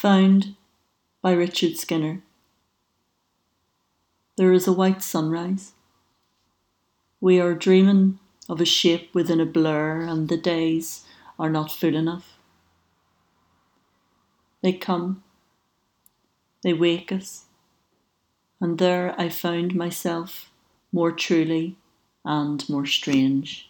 Found by Richard Skinner. There is a white sunrise. We are dreaming of a shape within a blur, and the days are not full enough. They come, they wake us, and there I found myself more truly and more strange.